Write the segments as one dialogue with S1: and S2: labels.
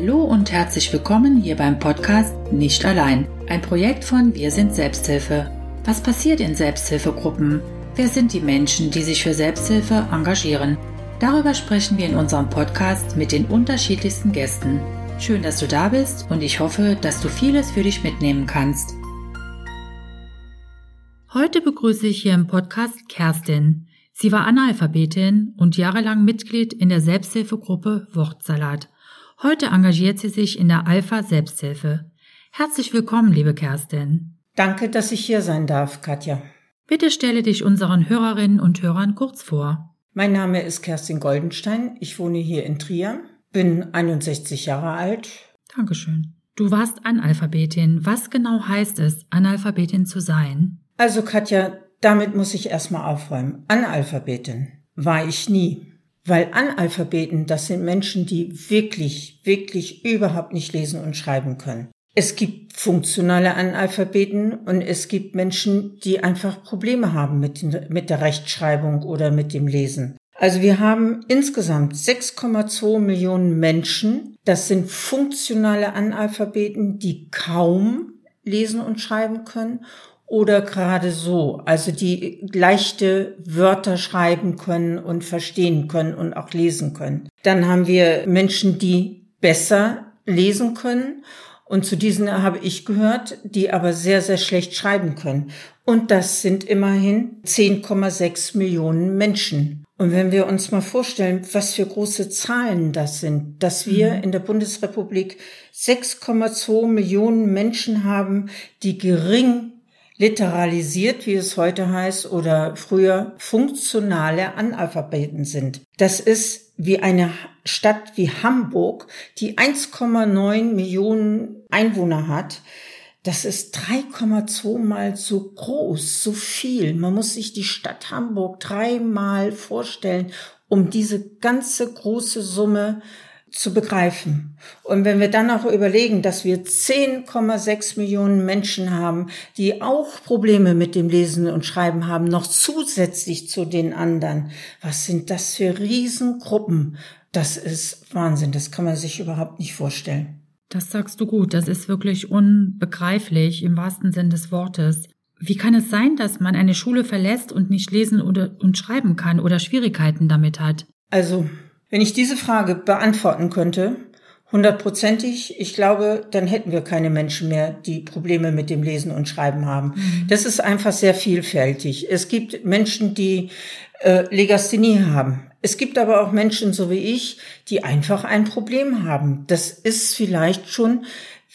S1: Hallo und herzlich willkommen hier beim Podcast Nicht allein, ein Projekt von Wir sind Selbsthilfe. Was passiert in Selbsthilfegruppen? Wer sind die Menschen, die sich für Selbsthilfe engagieren? Darüber sprechen wir in unserem Podcast mit den unterschiedlichsten Gästen. Schön, dass du da bist und ich hoffe, dass du vieles für dich mitnehmen kannst. Heute begrüße ich hier im Podcast Kerstin. Sie war Analphabetin und jahrelang Mitglied in der Selbsthilfegruppe Wortsalat. Heute engagiert sie sich in der Alpha Selbsthilfe. Herzlich willkommen, liebe Kerstin.
S2: Danke, dass ich hier sein darf, Katja.
S1: Bitte stelle dich unseren Hörerinnen und Hörern kurz vor.
S2: Mein Name ist Kerstin Goldenstein. Ich wohne hier in Trier, bin 61 Jahre alt.
S1: Dankeschön. Du warst Analphabetin. Was genau heißt es, Analphabetin zu sein?
S2: Also, Katja, damit muss ich erstmal aufräumen. Analphabetin war ich nie. Weil Analphabeten, das sind Menschen, die wirklich, wirklich überhaupt nicht lesen und schreiben können. Es gibt funktionale Analphabeten und es gibt Menschen, die einfach Probleme haben mit, mit der Rechtschreibung oder mit dem Lesen. Also wir haben insgesamt 6,2 Millionen Menschen. Das sind funktionale Analphabeten, die kaum lesen und schreiben können oder gerade so, also die leichte Wörter schreiben können und verstehen können und auch lesen können. Dann haben wir Menschen, die besser lesen können und zu diesen habe ich gehört, die aber sehr, sehr schlecht schreiben können. Und das sind immerhin 10,6 Millionen Menschen. Und wenn wir uns mal vorstellen, was für große Zahlen das sind, dass wir mhm. in der Bundesrepublik 6,2 Millionen Menschen haben, die gering literalisiert, wie es heute heißt, oder früher funktionale Analphabeten sind. Das ist wie eine Stadt wie Hamburg, die 1,9 Millionen Einwohner hat. Das ist 3,2 mal so groß, so viel. Man muss sich die Stadt Hamburg dreimal vorstellen, um diese ganze große Summe zu begreifen. Und wenn wir dann auch überlegen, dass wir 10,6 Millionen Menschen haben, die auch Probleme mit dem Lesen und Schreiben haben, noch zusätzlich zu den anderen, was sind das für Riesengruppen? Das ist Wahnsinn, das kann man sich überhaupt nicht vorstellen.
S1: Das sagst du gut, das ist wirklich unbegreiflich im wahrsten Sinn des Wortes. Wie kann es sein, dass man eine Schule verlässt und nicht lesen oder, und schreiben kann oder Schwierigkeiten damit hat?
S2: Also, wenn ich diese Frage beantworten könnte, hundertprozentig, ich glaube, dann hätten wir keine Menschen mehr, die Probleme mit dem Lesen und Schreiben haben. Mhm. Das ist einfach sehr vielfältig. Es gibt Menschen, die äh, Legasthenie haben. Es gibt aber auch Menschen, so wie ich, die einfach ein Problem haben. Das ist vielleicht schon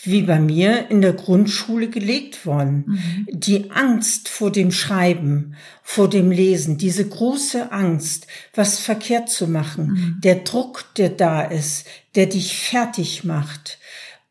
S2: wie bei mir in der Grundschule gelegt worden. Mhm. Die Angst vor dem Schreiben, vor dem Lesen, diese große Angst, was verkehrt zu machen, mhm. der Druck, der da ist, der dich fertig macht,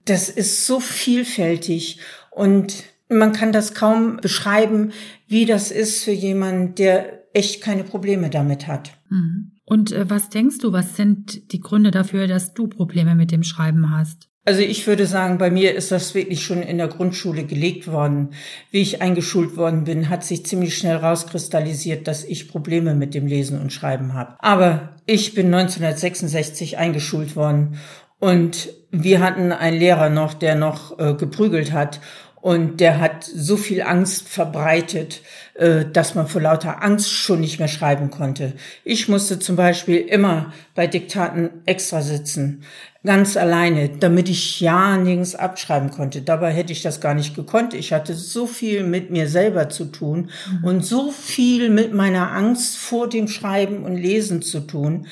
S2: das ist so vielfältig und man kann das kaum beschreiben, wie das ist für jemanden, der echt keine Probleme damit hat.
S1: Mhm. Und äh, was denkst du, was sind die Gründe dafür, dass du Probleme mit dem Schreiben hast?
S2: Also ich würde sagen, bei mir ist das wirklich schon in der Grundschule gelegt worden. Wie ich eingeschult worden bin, hat sich ziemlich schnell rauskristallisiert, dass ich Probleme mit dem Lesen und Schreiben habe. Aber ich bin 1966 eingeschult worden und wir hatten einen Lehrer noch, der noch äh, geprügelt hat und der hat so viel Angst verbreitet, äh, dass man vor lauter Angst schon nicht mehr schreiben konnte. Ich musste zum Beispiel immer bei Diktaten extra sitzen, ganz alleine, damit ich ja nirgends abschreiben konnte. Dabei hätte ich das gar nicht gekonnt. Ich hatte so viel mit mir selber zu tun mhm. und so viel mit meiner Angst vor dem Schreiben und Lesen zu tun,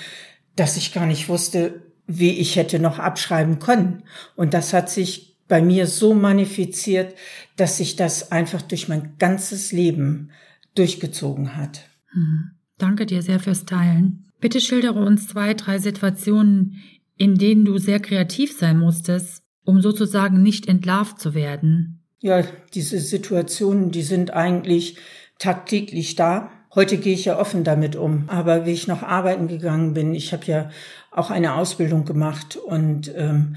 S2: dass ich gar nicht wusste, wie ich hätte noch abschreiben können. Und das hat sich bei mir so magnifiziert, dass sich das einfach durch mein ganzes Leben durchgezogen hat.
S1: Hm. Danke dir sehr fürs Teilen. Bitte schildere uns zwei, drei Situationen, in denen du sehr kreativ sein musstest, um sozusagen nicht entlarvt zu werden.
S2: Ja, diese Situationen, die sind eigentlich tagtäglich da. Heute gehe ich ja offen damit um. Aber wie ich noch arbeiten gegangen bin, ich habe ja auch eine Ausbildung gemacht und ähm,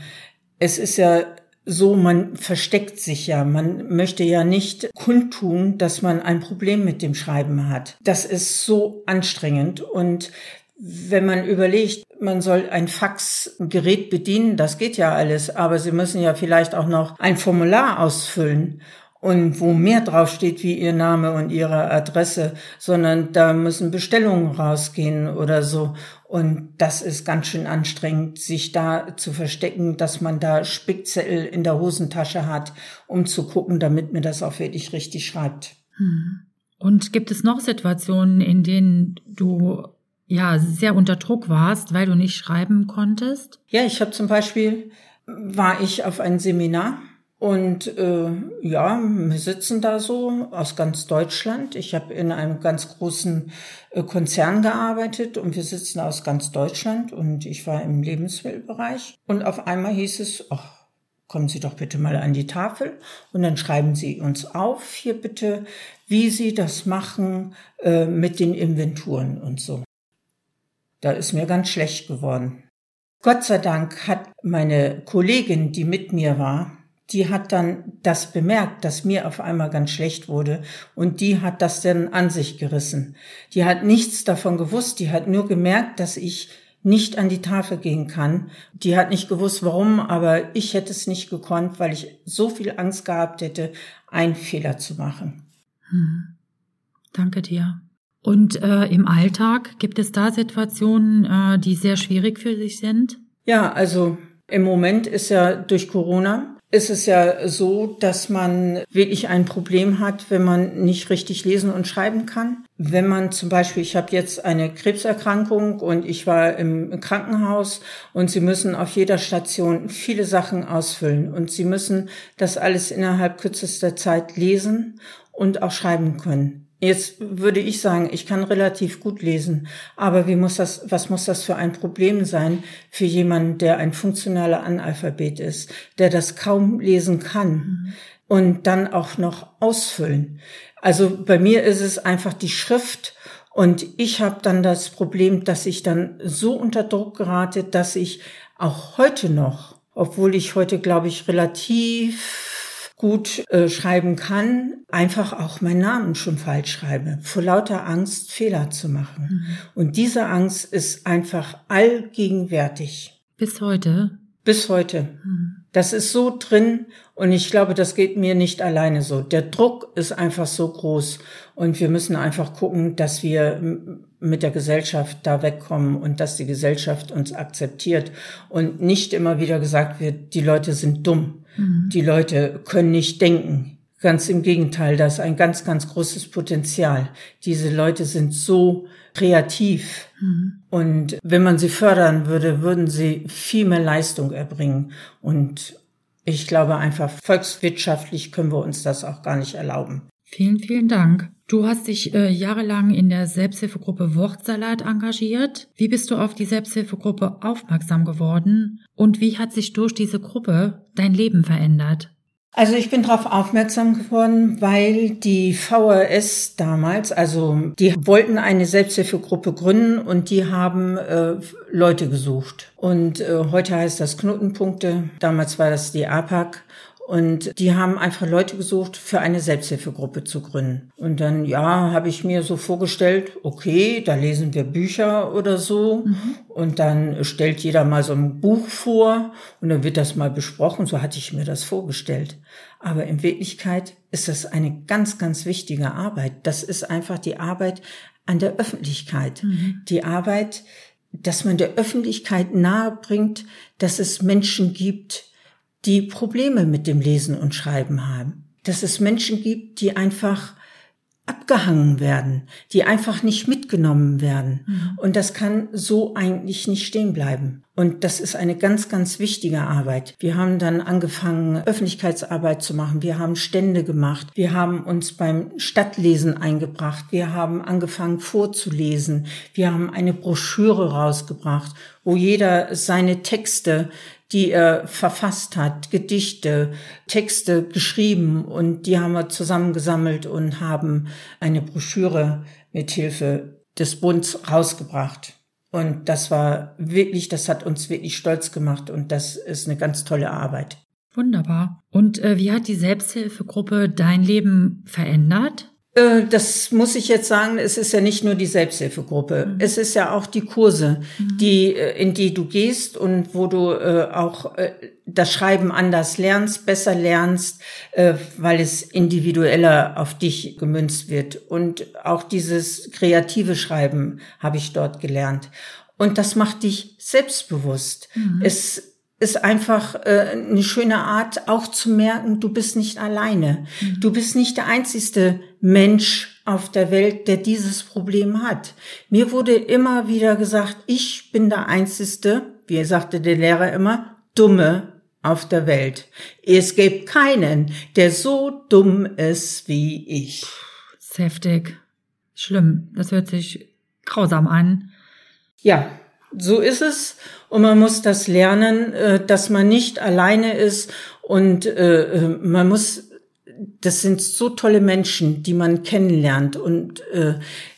S2: es ist ja so, man versteckt sich ja. Man möchte ja nicht kundtun, dass man ein Problem mit dem Schreiben hat. Das ist so anstrengend. Und Wenn man überlegt, man soll ein Faxgerät bedienen, das geht ja alles, aber Sie müssen ja vielleicht auch noch ein Formular ausfüllen und wo mehr draufsteht wie Ihr Name und Ihre Adresse, sondern da müssen Bestellungen rausgehen oder so. Und das ist ganz schön anstrengend, sich da zu verstecken, dass man da Spickzettel in der Hosentasche hat, um zu gucken, damit mir das auch wirklich richtig schreibt.
S1: Hm. Und gibt es noch Situationen, in denen du ja sehr unter Druck warst, weil du nicht schreiben konntest?
S2: Ja, ich habe zum Beispiel war ich auf ein Seminar und äh, ja, wir sitzen da so aus ganz Deutschland. Ich habe in einem ganz großen äh, Konzern gearbeitet und wir sitzen aus ganz Deutschland und ich war im Lebensmittelbereich. Und auf einmal hieß es, ach, kommen Sie doch bitte mal an die Tafel und dann schreiben Sie uns auf hier bitte, wie Sie das machen äh, mit den Inventuren und so. Da ist mir ganz schlecht geworden. Gott sei Dank hat meine Kollegin, die mit mir war, die hat dann das bemerkt, dass mir auf einmal ganz schlecht wurde und die hat das dann an sich gerissen. Die hat nichts davon gewusst, die hat nur gemerkt, dass ich nicht an die Tafel gehen kann. Die hat nicht gewusst, warum, aber ich hätte es nicht gekonnt, weil ich so viel Angst gehabt hätte, einen Fehler zu machen. Hm.
S1: Danke dir. Und äh, im Alltag gibt es da Situationen, äh, die sehr schwierig für sich sind?
S2: Ja, also im Moment ist ja durch Corona ist es ja so, dass man wirklich ein Problem hat, wenn man nicht richtig lesen und schreiben kann. Wenn man zum Beispiel, ich habe jetzt eine Krebserkrankung und ich war im Krankenhaus und Sie müssen auf jeder Station viele Sachen ausfüllen und Sie müssen das alles innerhalb kürzester Zeit lesen und auch schreiben können. Jetzt würde ich sagen, ich kann relativ gut lesen, aber wie muss das, was muss das für ein Problem sein für jemanden, der ein funktionaler Analphabet ist, der das kaum lesen kann mhm. und dann auch noch ausfüllen? Also bei mir ist es einfach die Schrift und ich habe dann das Problem, dass ich dann so unter Druck gerate, dass ich auch heute noch, obwohl ich heute, glaube ich, relativ gut äh, schreiben kann, einfach auch meinen Namen schon falsch schreibe, vor lauter Angst Fehler zu machen. Mhm. Und diese Angst ist einfach allgegenwärtig.
S1: Bis heute?
S2: Bis heute. Mhm. Das ist so drin und ich glaube, das geht mir nicht alleine so. Der Druck ist einfach so groß und wir müssen einfach gucken, dass wir mit der Gesellschaft da wegkommen und dass die Gesellschaft uns akzeptiert und nicht immer wieder gesagt wird, die Leute sind dumm. Mhm. Die Leute können nicht denken. Ganz im Gegenteil, das ist ein ganz, ganz großes Potenzial. Diese Leute sind so kreativ. Mhm. Und wenn man sie fördern würde, würden sie viel mehr Leistung erbringen. Und ich glaube einfach, volkswirtschaftlich können wir uns das auch gar nicht erlauben.
S1: Vielen, vielen Dank. Du hast dich äh, jahrelang in der Selbsthilfegruppe Wortsalat engagiert. Wie bist du auf die Selbsthilfegruppe aufmerksam geworden und wie hat sich durch diese Gruppe dein Leben verändert?
S2: Also ich bin darauf aufmerksam geworden, weil die VRS damals, also die wollten eine Selbsthilfegruppe gründen und die haben äh, Leute gesucht. Und äh, heute heißt das Knotenpunkte, damals war das die APAC und die haben einfach Leute gesucht, für eine Selbsthilfegruppe zu gründen. Und dann, ja, habe ich mir so vorgestellt, okay, da lesen wir Bücher oder so. Mhm. Und dann stellt jeder mal so ein Buch vor und dann wird das mal besprochen. So hatte ich mir das vorgestellt. Aber in Wirklichkeit ist das eine ganz, ganz wichtige Arbeit. Das ist einfach die Arbeit an der Öffentlichkeit. Mhm. Die Arbeit, dass man der Öffentlichkeit nahe bringt, dass es Menschen gibt, die Probleme mit dem Lesen und Schreiben haben. Dass es Menschen gibt, die einfach abgehangen werden, die einfach nicht mitgenommen werden. Mhm. Und das kann so eigentlich nicht stehen bleiben. Und das ist eine ganz, ganz wichtige Arbeit. Wir haben dann angefangen, Öffentlichkeitsarbeit zu machen. Wir haben Stände gemacht. Wir haben uns beim Stadtlesen eingebracht. Wir haben angefangen vorzulesen. Wir haben eine Broschüre rausgebracht, wo jeder seine Texte die er verfasst hat, Gedichte, Texte geschrieben und die haben wir zusammengesammelt und haben eine Broschüre mit Hilfe des Bunds rausgebracht. Und das war wirklich, das hat uns wirklich stolz gemacht und das ist eine ganz tolle Arbeit.
S1: Wunderbar. Und äh, wie hat die Selbsthilfegruppe dein Leben verändert?
S2: Äh, das muss ich jetzt sagen, es ist ja nicht nur die Selbsthilfegruppe. Mhm. Es ist ja auch die Kurse, mhm. die, äh, in die du gehst und wo du äh, auch äh, das Schreiben anders lernst, besser lernst, äh, weil es individueller auf dich gemünzt wird. Und auch dieses kreative Schreiben habe ich dort gelernt. Und das macht dich selbstbewusst. Mhm. Es ist einfach äh, eine schöne Art, auch zu merken, du bist nicht alleine. Mhm. Du bist nicht der einzigste Mensch auf der Welt, der dieses Problem hat. Mir wurde immer wieder gesagt, ich bin der einzigste, wie sagte der Lehrer immer, dumme auf der Welt. Es gibt keinen, der so dumm ist wie ich.
S1: Das ist heftig. Schlimm. Das hört sich grausam an.
S2: Ja, so ist es. Und man muss das lernen, äh, dass man nicht alleine ist und äh, äh, man muss, das sind so tolle Menschen, die man kennenlernt und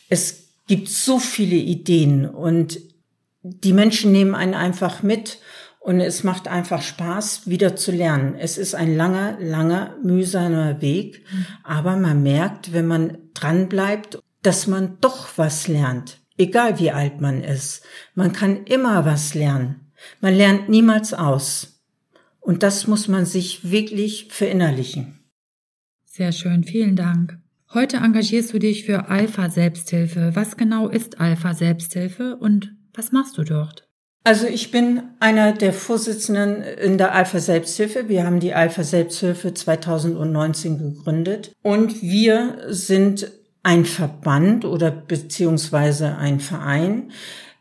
S2: es gibt so viele Ideen und die Menschen nehmen einen einfach mit und es macht einfach Spaß, wieder zu lernen. Es ist ein langer, langer, mühsamer Weg, mhm. aber man merkt, wenn man dran bleibt, dass man doch was lernt. Egal wie alt man ist. Man kann immer was lernen. Man lernt niemals aus. Und das muss man sich wirklich verinnerlichen.
S1: Sehr schön, vielen Dank. Heute engagierst du dich für Alpha Selbsthilfe. Was genau ist Alpha Selbsthilfe und was machst du dort?
S2: Also ich bin einer der Vorsitzenden in der Alpha Selbsthilfe. Wir haben die Alpha Selbsthilfe 2019 gegründet und wir sind ein Verband oder beziehungsweise ein Verein,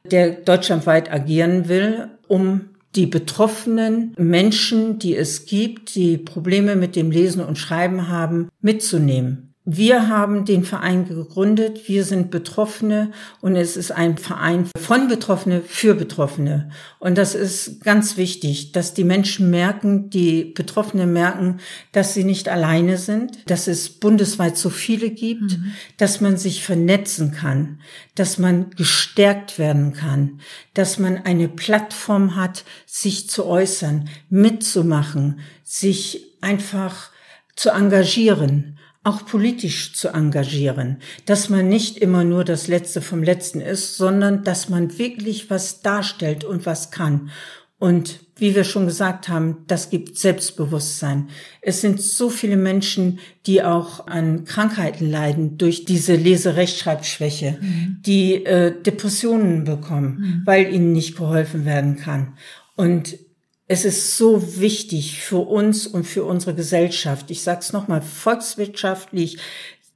S2: der deutschlandweit agieren will, um die betroffenen Menschen, die es gibt, die Probleme mit dem Lesen und Schreiben haben, mitzunehmen. Wir haben den Verein gegründet. Wir sind Betroffene und es ist ein Verein von Betroffene für Betroffene. Und das ist ganz wichtig, dass die Menschen merken, die Betroffenen merken, dass sie nicht alleine sind, dass es bundesweit so viele gibt, mhm. dass man sich vernetzen kann, dass man gestärkt werden kann, dass man eine Plattform hat, sich zu äußern, mitzumachen, sich einfach zu engagieren auch politisch zu engagieren, dass man nicht immer nur das Letzte vom Letzten ist, sondern dass man wirklich was darstellt und was kann. Und wie wir schon gesagt haben, das gibt Selbstbewusstsein. Es sind so viele Menschen, die auch an Krankheiten leiden durch diese Leserechtschreibschwäche, mhm. die äh, Depressionen bekommen, mhm. weil ihnen nicht geholfen werden kann. Und es ist so wichtig für uns und für unsere Gesellschaft. Ich sage es nochmal, volkswirtschaftlich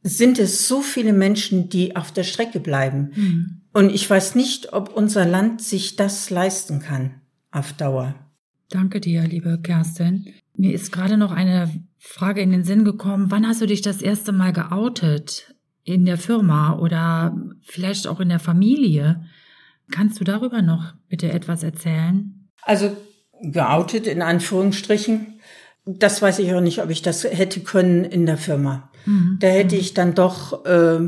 S2: sind es so viele Menschen, die auf der Strecke bleiben. Mhm. Und ich weiß nicht, ob unser Land sich das leisten kann auf Dauer.
S1: Danke dir, liebe Kerstin. Mir ist gerade noch eine Frage in den Sinn gekommen. Wann hast du dich das erste Mal geoutet? In der Firma oder vielleicht auch in der Familie? Kannst du darüber noch bitte etwas erzählen?
S2: Also geoutet, in Anführungsstrichen. Das weiß ich auch nicht, ob ich das hätte können in der Firma. Mhm. Da hätte ich dann doch, äh,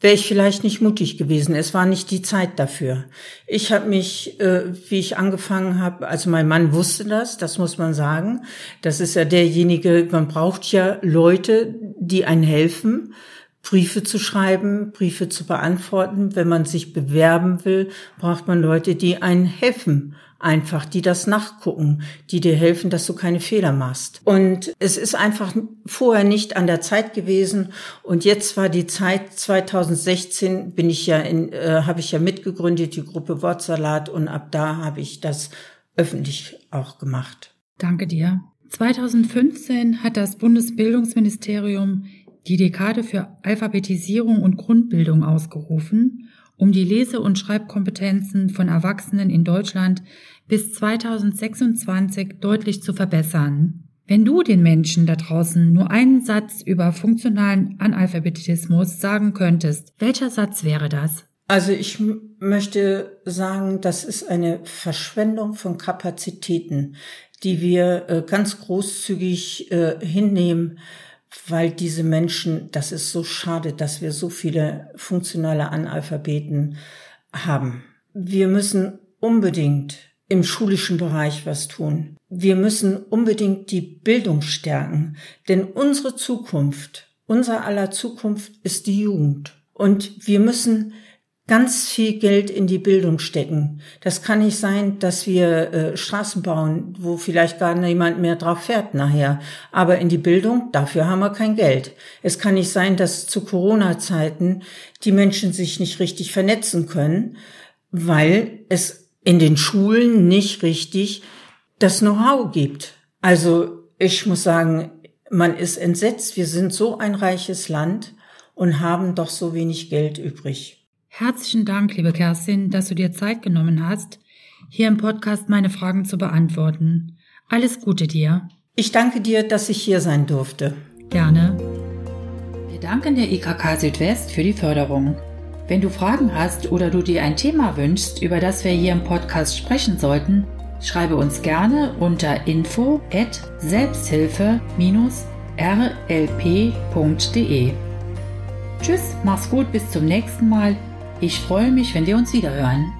S2: wäre ich vielleicht nicht mutig gewesen. Es war nicht die Zeit dafür. Ich habe mich, äh, wie ich angefangen habe, also mein Mann wusste das, das muss man sagen. Das ist ja derjenige, man braucht ja Leute, die einen helfen. Briefe zu schreiben, Briefe zu beantworten. Wenn man sich bewerben will, braucht man Leute, die einen helfen einfach, die das nachgucken, die dir helfen, dass du keine Fehler machst. Und es ist einfach vorher nicht an der Zeit gewesen. Und jetzt war die Zeit 2016 bin ich ja in, äh, habe ich ja mitgegründet die Gruppe Wortsalat und ab da habe ich das öffentlich auch gemacht.
S1: Danke dir. 2015 hat das Bundesbildungsministerium die Dekade für Alphabetisierung und Grundbildung ausgerufen um die Lese- und Schreibkompetenzen von Erwachsenen in Deutschland bis 2026 deutlich zu verbessern. Wenn du den Menschen da draußen nur einen Satz über funktionalen Analphabetismus sagen könntest, welcher Satz wäre das?
S2: Also ich möchte sagen, das ist eine Verschwendung von Kapazitäten, die wir äh, ganz großzügig äh, hinnehmen weil diese Menschen, das ist so schade, dass wir so viele funktionale Analphabeten haben. Wir müssen unbedingt im schulischen Bereich was tun. Wir müssen unbedingt die Bildung stärken, denn unsere Zukunft, unser aller Zukunft ist die Jugend. Und wir müssen ganz viel Geld in die Bildung stecken. Das kann nicht sein, dass wir äh, Straßen bauen, wo vielleicht gar niemand mehr drauf fährt nachher. Aber in die Bildung, dafür haben wir kein Geld. Es kann nicht sein, dass zu Corona-Zeiten die Menschen sich nicht richtig vernetzen können, weil es in den Schulen nicht richtig das Know-how gibt. Also ich muss sagen, man ist entsetzt. Wir sind so ein reiches Land und haben doch so wenig Geld übrig.
S1: Herzlichen Dank, liebe Kerstin, dass du dir Zeit genommen hast, hier im Podcast meine Fragen zu beantworten. Alles Gute dir.
S2: Ich danke dir, dass ich hier sein durfte.
S1: Gerne. Wir danken der IKK Südwest für die Förderung. Wenn du Fragen hast oder du dir ein Thema wünschst, über das wir hier im Podcast sprechen sollten, schreibe uns gerne unter info at selbsthilfe-rlp.de. Tschüss, mach's gut, bis zum nächsten Mal ich freue mich, wenn wir uns wiederhören.